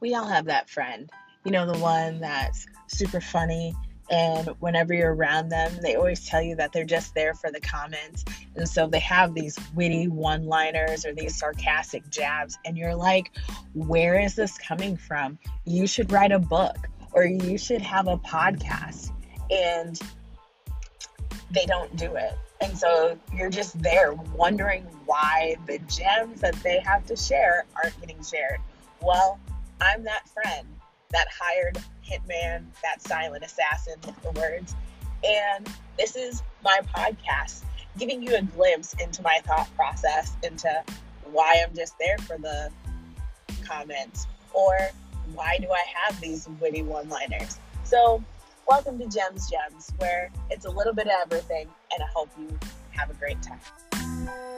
we all have that friend. You know, the one that's super funny, and whenever you're around them, they always tell you that they're just there for the comments. And so they have these witty one liners or these sarcastic jabs, and you're like, where is this coming from? You should write a book or you should have a podcast. And they don't do it. And so you're just there wondering why the gems that they have to share aren't getting shared. Well, I'm that friend, that hired hitman, that silent assassin with the words. And this is my podcast, giving you a glimpse into my thought process, into why I'm just there for the comments, or why do I have these witty one liners. So, welcome to Gems Gems, where it's a little bit of everything, and I hope you have a great time.